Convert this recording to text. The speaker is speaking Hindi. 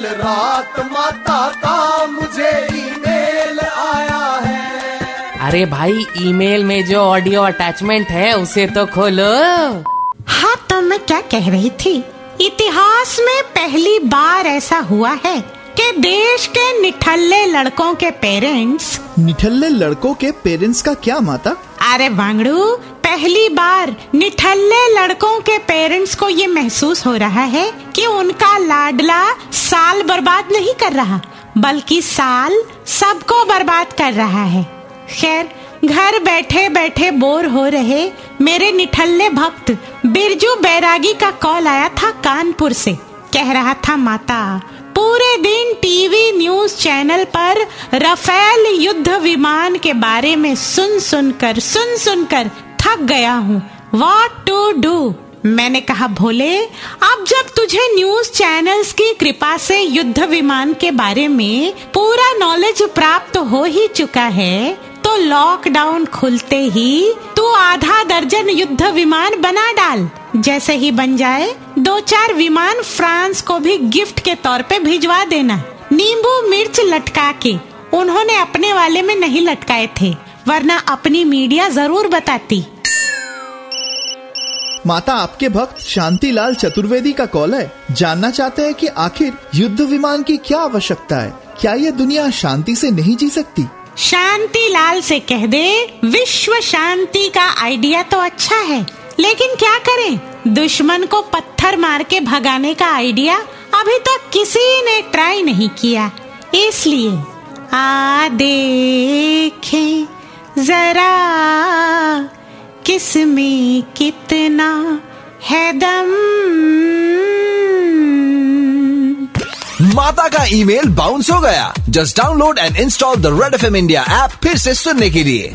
कल रात माता का मुझे ईमेल आया है। अरे भाई ईमेल में जो ऑडियो अटैचमेंट है उसे तो खोलो। हाँ तो मैं क्या कह रही थी? इतिहास में पहली बार ऐसा हुआ है कि देश के निठल्ले लड़कों के पेरेंट्स निठल्ले लड़कों के पेरेंट्स का क्या माता? अरे वांगड़ू पहली बार निठल्ले लड़कों के पेरेंट्स को ये महसूस हो रहा है कि उनका लाडला साल बर्बाद नहीं कर रहा, बल्कि साल सबको बर्बाद कर रहा है। खैर, घर बैठे बैठे बोर हो रहे मेरे निठल्ले भक्त, बिरजू बैरागी का कॉल आया था कानपुर से। कह रहा था, माता, पूरे दिन टीवी न्यूज़ चैनल पर रफेल युद्ध विमान के बारे में सुन सुनकर सुन सुनकर थक गया हूँ। वॉट टू डू मैंने कहा, भोले, अब जब तुझे न्यूज़ चैनल्स की कृपा से युद्ध विमान के बारे में पूरा नॉलेज प्राप्त हो ही चुका है तो लॉकडाउन खुलते ही तू आधा दर्जन युद्ध विमान बना डाल। जैसे ही बन जाए, दो चार विमान फ्रांस को भी गिफ्ट के तौर पे भिजवा देना। नींबू मिर्च लटका के, उन्होंने अपने वाले में नहीं लटकाए थे, वरना अपनी मीडिया ज़रूर बताती। माता आपके भक्त शांतिलाल चतुर्वेदी का कॉल है। जानना चाहते हैं कि आखिर युद्ध विमान की क्या आवश्यकता है? क्या ये दुनिया शांति से नहीं जी सकती? शांति लाल से कह दे, विश्व शांति का आइडिया तो अच्छा है, लेकिन क्या करें? दुश्मन को पत्थर मार के भगाने का आइडिया अभी तक किसी ने ट्राई नहीं किया। इसलिए आ देखें, जरा किसमें कितना है दम? माता का ईमेल बाउंस हो गया। Just download and install the red F M India app फिर से सुनने के लिए।